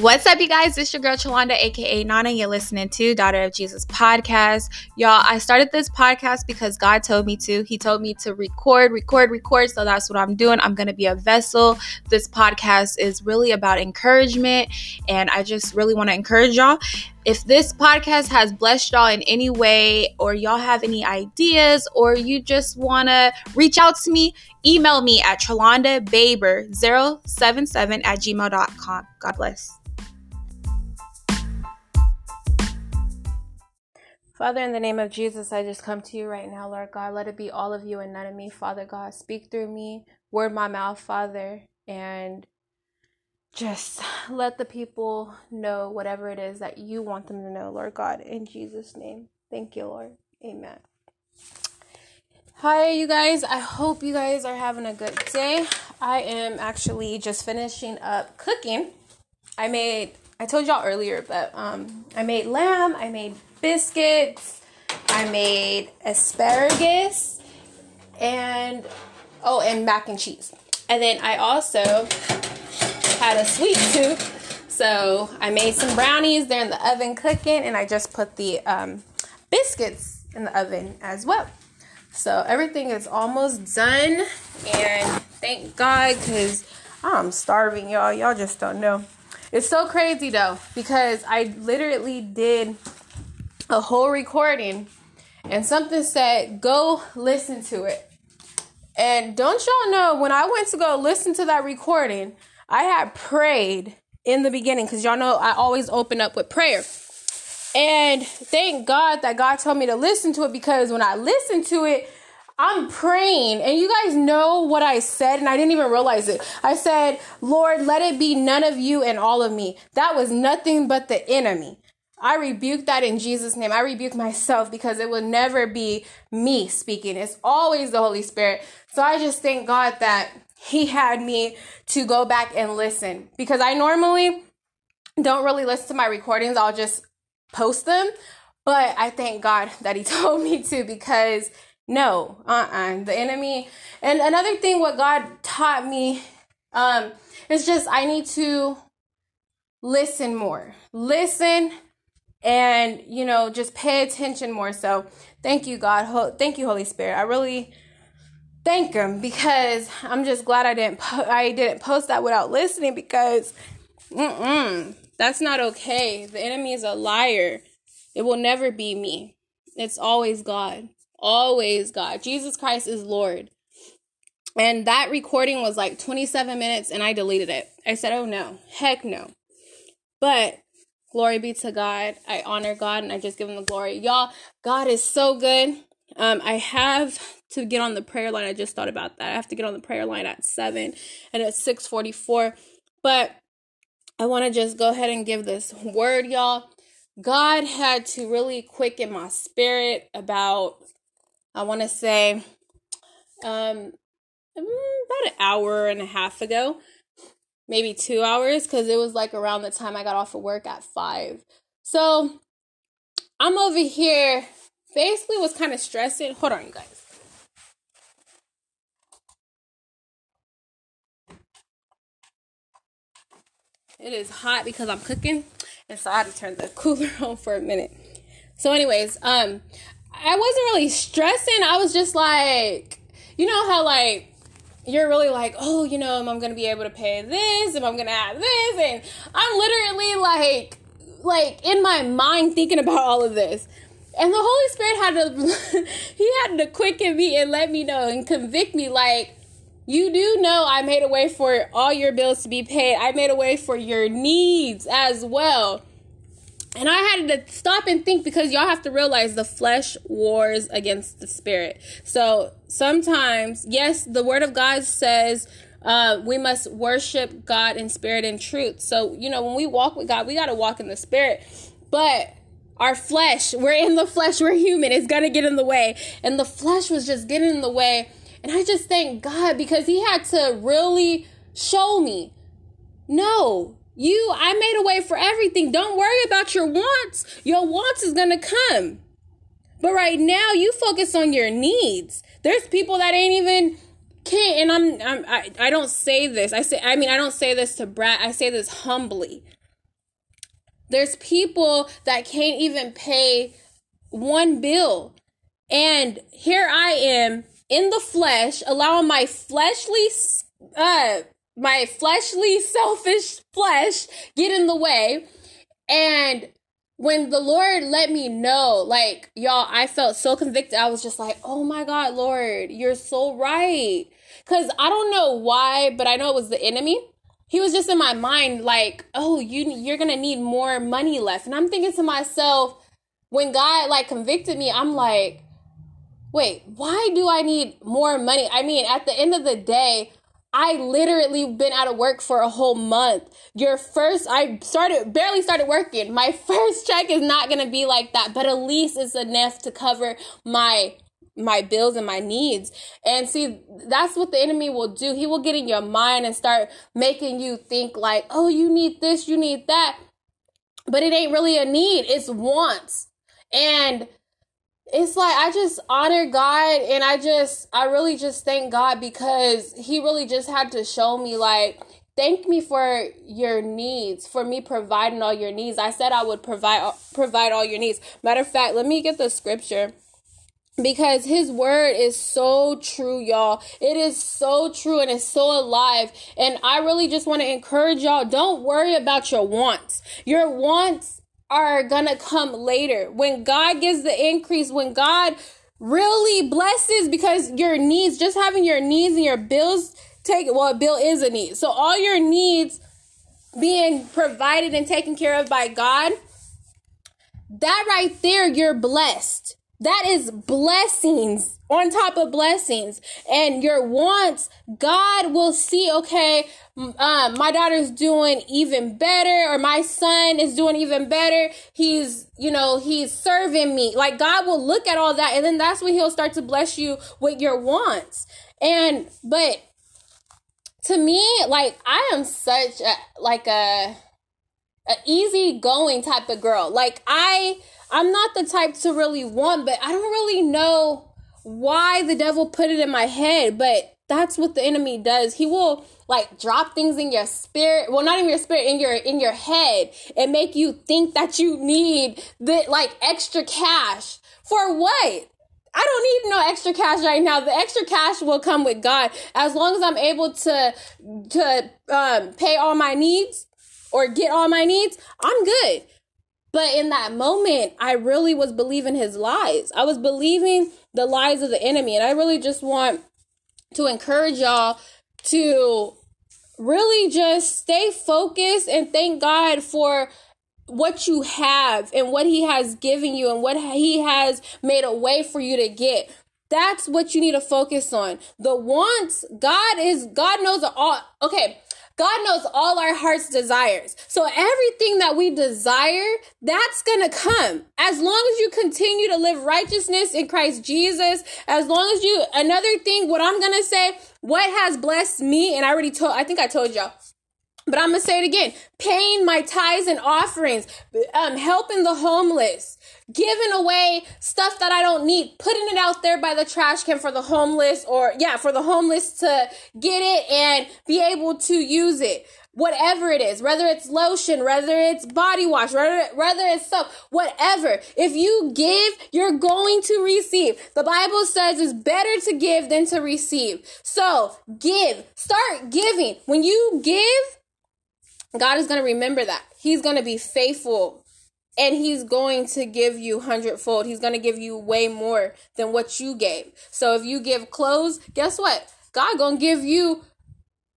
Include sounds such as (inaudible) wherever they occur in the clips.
What's up, you guys? It's your girl Chalonda, aka Nana. You're listening to Daughter of Jesus podcast. Y'all, I started this podcast because God told me to. He told me to record, record, record. So that's what I'm doing. I'm going to be a vessel. This podcast is really about encouragement, and I just really want to encourage y'all. If this podcast has blessed y'all in any way, or y'all have any ideas, or you just want to reach out to me, email me at chalondababer077 at gmail.com. God bless. Father, in the name of Jesus, I just come to you right now, Lord God. Let it be all of you and none of me, Father God. Speak through me, word my mouth, Father, and just let the people know whatever it is that you want them to know, Lord God, in Jesus' name. Thank you, Lord. Amen. Hi, you guys. I hope you guys are having a good day. I am actually just finishing up cooking. I made, I told y'all earlier, but um, I made lamb, I made biscuits, I made asparagus, and oh, and mac and cheese. And then I also had a sweet tooth, so I made some brownies. They're in the oven cooking, and I just put the um, biscuits in the oven as well. So everything is almost done, and thank God because I'm starving, y'all. Y'all just don't know. It's so crazy though because I literally did (laughs) a whole recording and something said, go listen to it. And don't y'all know, when I went to go listen to that recording, I had prayed in the beginning because y'all know I always open up with prayer. And thank God that God told me to listen to it because when I listened to it, I'm praying, and you guys know what I said, and I didn't even realize it. I said, Lord, let it be none of you and all of me. That was nothing but the enemy. I rebuke that in Jesus' name. I rebuke myself because it will never be me speaking. It's always the Holy Spirit. So I just thank God that He had me to go back and listen because I normally don't really listen to my recordings. I'll just post them. But I thank God that He (laughs) told me to because no, uh uh The enemy. And another thing, what God taught me um, is just I need to listen more. Listen and you know just pay attention more so. Thank you god. Thank you holy spirit. I really thank him because i'm just glad i didn't po- i didn't post that without listening because mm-mm, that's not okay. The enemy is a liar. It will never be me. It's always god. Always god. Jesus christ is lord. And that recording was like 27 minutes and i deleted it. I said oh no. Heck no. But Glory be to God. I honor God and I just give him the glory. Y'all, God is so good. Um, I have to get on the prayer line. I just thought about that. I have to get on the prayer line at 7 and it's 644. But I want to just go ahead and give this word, y'all. God had to really quicken my spirit about, I want to say, um, about an hour and a half ago maybe two hours because it was like around the time I got off of work at five. So I'm over here basically was kind of stressing. Hold on, you guys. It is hot because I'm cooking, and so I had to turn the (laughs) cooler on for a minute. So, anyways, um, I wasn't really stressing. I was just like, you know how like you're really like, oh, you know, am I going to be able to pay this? Am I going to have this? And I'm literally like, like in my mind thinking about all of this. And the Holy Spirit had to, (laughs) he had to quicken me and let me know and convict me like, you do know I made a way for all your bills to be paid. I made a way for your needs as well. And I had to stop and think because y'all have to realize the flesh wars against the spirit. So sometimes, yes, the word of God says uh, we must worship God in spirit and truth. So, you know, when we walk with God, we got to walk in the spirit. But our flesh, we're in the flesh, we're human, it's going to get in the way. And the flesh was just getting in the way. And I just thank God because He had to really show me no, you, I made a way for everything. Don't worry about your wants. Your wants is going to come. But right now, you focus on your needs. There's people that ain't even can't, and I'm, I'm I, I don't say this. I say, I mean, I don't say this to brat. I say this humbly. There's people that can't even pay one bill. And here I am in the flesh, allowing my fleshly, uh, my fleshly, selfish flesh get in the way. And when the Lord let me know, like, y'all, I felt so convicted. I was just like, oh my God, Lord, you're so right. Cause I don't know why, but I know it was the enemy. He was just in my mind, like, oh, you you're gonna need more money left. And I'm thinking to myself, when God like convicted me, I'm like, wait, why do I need more money? I mean, at the end of the day, I literally been out of work for a whole month. Your first, I started, barely started working. My (laughs) first check is not gonna be like that, but at least it's enough to cover my my bills and my needs. And see, that's what the enemy will do. He will get in your mind and start making you think like, oh, you need this, you need that. But it ain't really a need, it's wants. And it's like I just honor God and I just I really just thank God because he really just had to show me like thank me for your needs for me providing all your needs. I said I would provide provide all your needs. Matter of fact, let me get the scripture because his word is so true, y'all. It is so true and it's so alive. And I really just want to encourage y'all don't worry about your wants. Your wants are gonna come later. When God gives the increase, when God really blesses, because your needs, just having your needs and your bills take well, a bill is a need. So all your needs being provided and taken care of by God, that right there, you're blessed. That is blessings on top of blessings. And your wants, God will see, okay, um, my daughter's doing even better, or my son is doing even better. He's, you know, he's serving me. Like God will look at all that, and then that's when He'll start to bless you with your wants. And, but to me, like I am such a, like a, a easy going type of girl. Like I, I'm not the type to really want, but I don't really know why the devil put it in my head, but that's what the enemy does. He will like drop things in your spirit, well not in your spirit, in your in your head and make you think that you need the like extra cash. For what? I don't need no extra cash right now. The extra cash will come with God as long as I'm able to to um, pay all my needs or get all my needs. I'm good. But in that moment, I really was believing his lies. I was believing the lies of the enemy. And I really just want to encourage y'all to really just stay focused and thank God for what you have and what he has given you and what he has made a way for you to get. That's what you need to focus on. The wants, God is, God knows all. Okay, God knows all our heart's desires. So everything that we desire, that's going to come. As long as you continue to live righteousness in Christ Jesus, as long as you, another thing, what I'm going to say, what has blessed me, and I already told, I think I told y'all, but I'm gonna say it again: paying my tithes and offerings, um, helping the homeless, giving away stuff that I don't need, putting it out there by the trash can for the homeless, or yeah, for the homeless to get it and be able to use it. Whatever it is, whether it's lotion, whether it's body wash, whether, whether it's soap, whatever. If you give, you're going to receive. The Bible says it's better to give than to receive. So give. Start giving. When you give, God is going to remember that. He's going to be faithful and he's going to give you hundredfold. He's going to give you way more than what you gave. So if you give clothes, guess what? God going to give you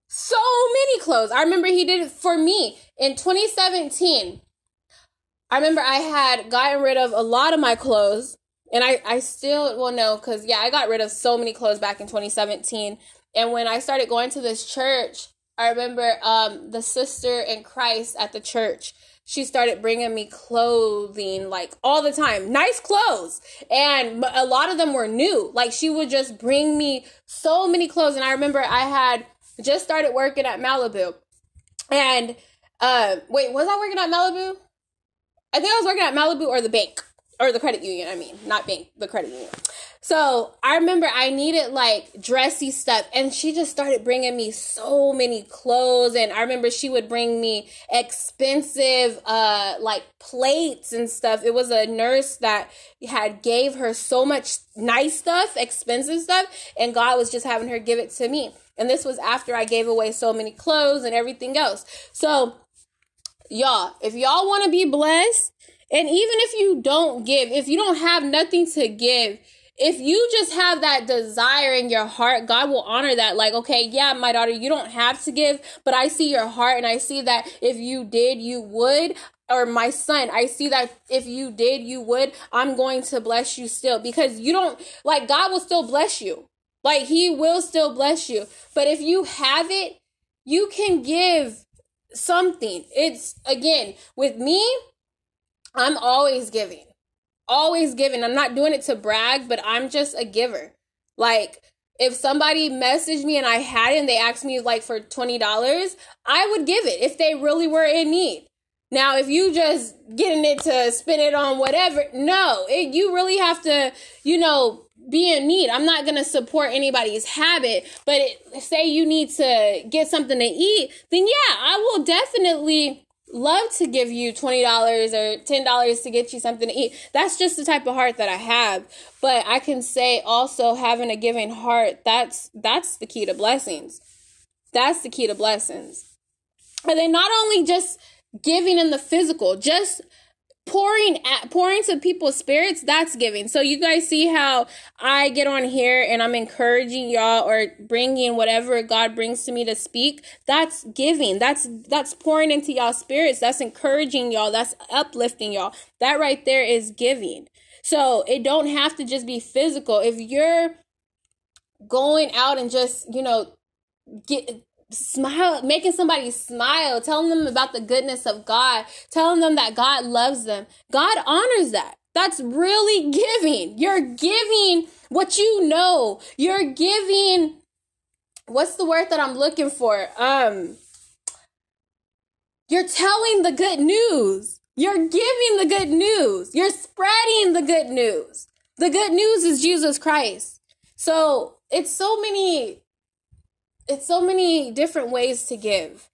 so many clothes. I remember he did it for me in 2017. I remember I had gotten rid of a lot of my clothes and I, I still, well, no, because yeah, I got rid of so many clothes back in 2017. And when I started going to this church, I remember um, the sister in Christ at the church. She started bringing me clothing like all the time, nice clothes, and a lot of them were new. Like she would just bring me so many clothes, and I remember I had just started working at Malibu, and uh, wait, was I working at Malibu? I think I was working at Malibu or the bank or the credit union. I mean, not bank, the credit union. So I remember I needed like dressy stuff, and she just started bringing me so many clothes. And I remember she would bring me expensive, uh, like plates and stuff. It was a nurse that had gave her so much nice stuff, expensive stuff, and God was just having her give it to me. And this was after I gave away so many clothes and everything else. So, y'all, if y'all want to be blessed, and even if you don't give, if you don't have nothing to give, if you just have that desire in your heart, God will honor that. Like, okay, yeah, my daughter, you don't have to give, but I see your heart and I see that if you did, you would. Or my son, I see that if you did, you would. I'm going to bless you still because you don't, like, God will still bless you. Like, He will still bless you. But if you have it, you can give something. It's, again, with me, I'm always giving always giving. I'm not doing it to brag, but I'm just a giver. Like, if somebody messaged me and I had it and they asked me like for $20, I would give it if they really were in need. Now, if you just getting it to spend it on whatever, no, it, you really have to, you know, be in need. I'm not going to support anybody's habit, but it, say you need to get something to eat, then yeah, I will definitely love to give you $20 or $10 to get you something to eat. That's just the type of heart that I have. But I can say also having a giving heart, that's that's the key to blessings. That's the key to blessings. And then not only just giving in the physical, just pouring at, pouring to people's spirits that's giving. So you guys see how i get on here and i'm encouraging y'all or bringing whatever god brings to me to speak. That's giving. That's that's pouring into y'all spirits. That's encouraging y'all. That's uplifting y'all. That right there is giving. So it don't have to just be physical. If you're going out and just you know get smile, making somebody smile, telling them about the goodness of God, telling them that God loves them. God honors that. That's really giving. You're giving what you know. You're giving what's the word that I'm looking for? Um you're telling the good news. You're giving the good news. You're spreading the good news. The good news is Jesus Christ. So, it's so many it's so many different ways to give.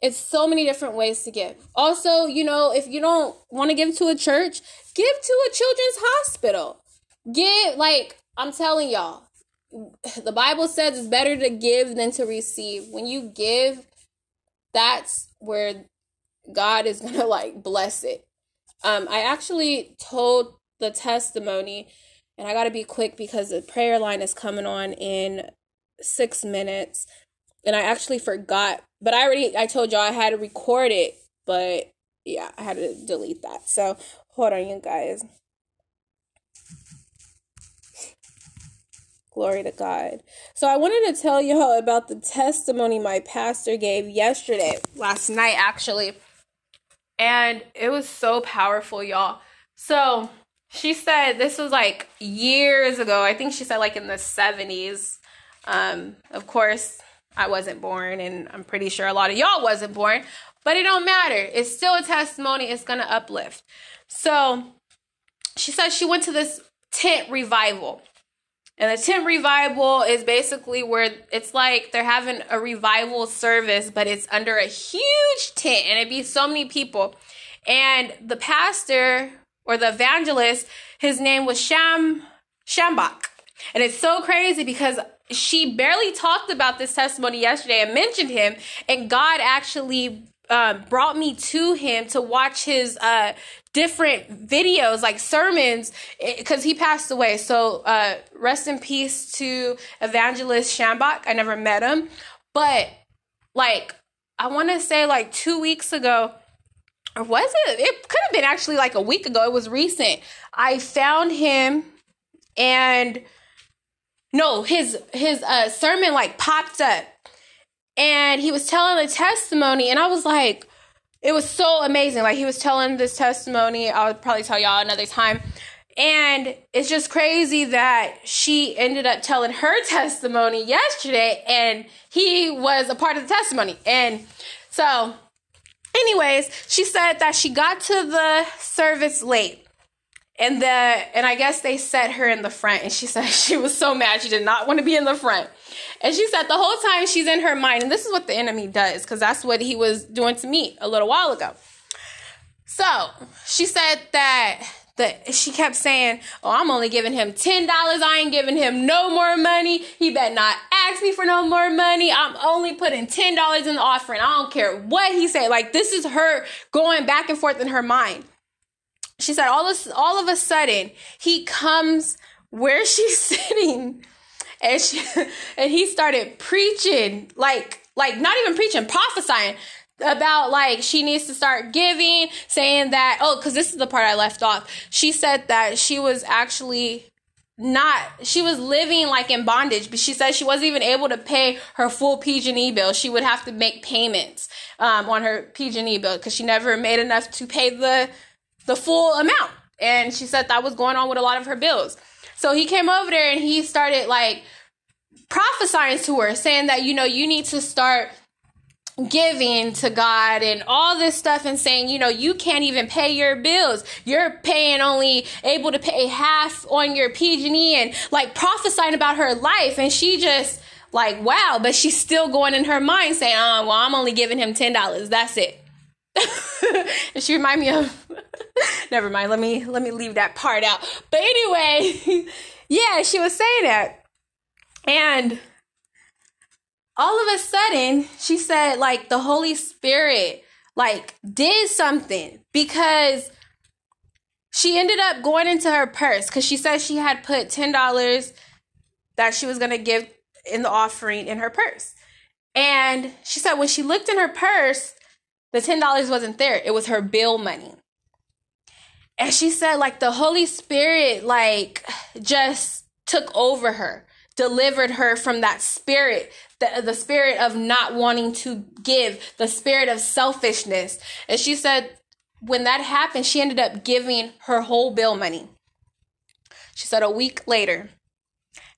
It's so many different ways to give. Also, you know, if you don't want to give to a church, give to a children's hospital. Give, like, I'm telling y'all, the Bible says it's better to give than to receive. When you give, that's where God is (laughs) going to, like, bless it. Um, I actually told the testimony, and I got to be quick because the prayer line is coming on in six minutes and I actually forgot, but I already I told y'all I had to record it, but yeah, I had to delete that. So hold on, you guys. Glory to God. So I wanted to tell y'all about the testimony my pastor gave yesterday, last night actually. And it was so powerful, y'all. So she said this was like years ago. I think she said like in the 70s. Um, of course, I wasn't born, and I'm pretty sure a lot of y'all wasn't born, but it don't matter. It's still a testimony. It's gonna uplift. So she said she went to this tent revival. And the tent revival is basically where it's like they're having a revival service, but it's under a huge tent and it'd be so many people. And the pastor or the evangelist, his name was Sham Schambach. And it's so crazy because she barely talked about this testimony yesterday and mentioned him, and God actually uh, brought me to him to watch his uh, different videos, like sermons, because he passed away. So uh, rest in peace to Evangelist Schambach. I never met him, but like I want to say like two weeks ago. Or was it? It could have been actually like a week ago. It was recent. I found him and no, his his uh, sermon like popped up, and he was telling the testimony, and I was like, it was so amazing. Like he was telling this testimony. I'll probably tell y'all another time. And it's just crazy that she ended up telling her (laughs) testimony yesterday, and he was a part of the testimony. And so, anyways, she said that she got to the service late And the and I guess they set her in the front and she (laughs) said she was so mad she did not want to be in the front. And she said the whole time she's in her mind, and this is what the enemy does, because that's what he was doing to me a little while ago. So she said that that she kept saying, Oh, I'm only giving him $10. I ain't giving him no more money. He better not ask me for no more money. I'm only putting $10 in the offering. I don't care what he said. Like this is her going back and forth in her mind. She said all this all of a sudden he comes where (laughs) she's sitting and she and he started preaching like like not even preaching prophesying about like she needs to start giving saying that oh because this is the part i left off. She said that she was actually not she was living like in bondage but she said she wasn't even able to pay her full pg&e bill. She would have to make payments um, on her pg&e bill because she never made enough to pay the the full amount and she said that was going on with a lot of her bills so he came over there and he started like prophesying to her saying that you know you need to start giving to God and all this stuff and saying, you know, you can't even pay your bills. You're paying only able to pay half on your PG&E and like prophesying about her life. And she just like, wow, but she's still going in her mind saying, oh, well, I'm only giving him $10. That's it. She remind me of, (laughs) never mind. Let me, let me leave that part out. But anyway, (laughs) yeah, she was saying that. And all of a sudden she said like the holy spirit like did something because she ended up going into her purse because she said she had put $10 that she was going to give in the offering in her purse and she said when she looked in her purse the $10 wasn't there it was her bill money and she said like the holy spirit like just took over her delivered her from that spirit, the, the spirit of not wanting to give, the spirit of selfishness. And she said, when that happened, she ended up giving her whole bill money. She said a week later,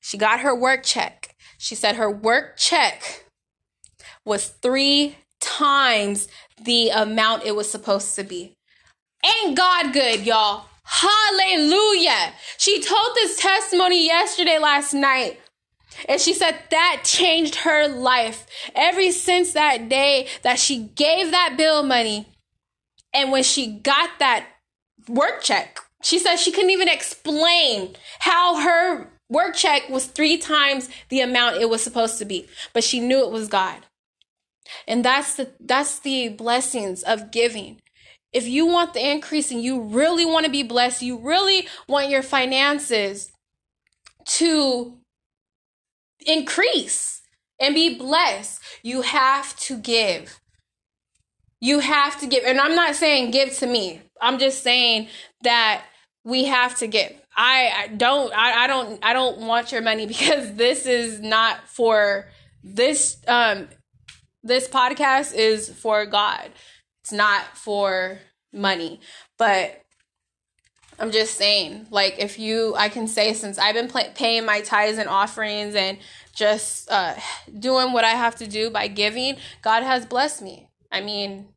she got her work check. She said her work check was three times the amount it was supposed to be. Ain't God good, y'all? Hallelujah. She told this testimony yesterday, last night. And she said that changed her life. Ever since that day that she gave that bill money, and when she got that work check, she said she couldn't even explain how her work check was three times the amount it was supposed to be. But she knew it was God. And that's the that's the blessings of giving. If you want the increase and you really want to be blessed, you really want your finances to increase and be blessed, you have to give. You have to give. And I'm not saying give to me. I'm just saying that we have to give. I, I don't I, I don't I don't want your money (laughs) because this is not for this um this podcast is for God. It's not for money. But I'm just saying, like, if you, I can say since I've been pay, paying my tithes and offerings and just uh, doing what I have to do by giving, God has blessed me. I mean,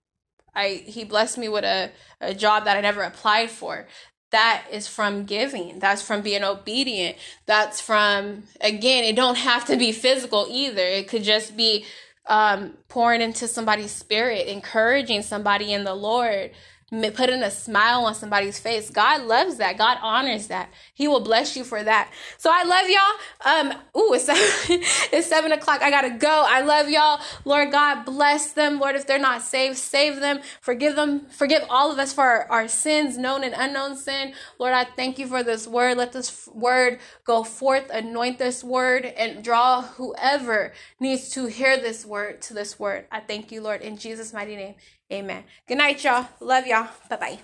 I He blessed me with a, a job that I never applied for. That is from giving. That's from being obedient. That's from again. It don't have to be physical either. It could just be um, pouring into somebody's spirit, encouraging somebody in the Lord putting a smile on somebody's face. God loves that. God honors that. He will bless you for that. So I love y'all. Um, ooh, it's (laughs) seven, it's seven o'clock. I gotta go. I love y'all. Lord God, bless them. Lord, if they're not saved, save them. Forgive them. Forgive all of us for our, our sins, known and unknown sin. Lord, I thank you for this word. Let this word go forth. Anoint this word and draw whoever needs to hear this word to this word. I thank you, Lord, in Jesus' mighty name. Amen. Good night, y'all. Love y'all. Bye bye.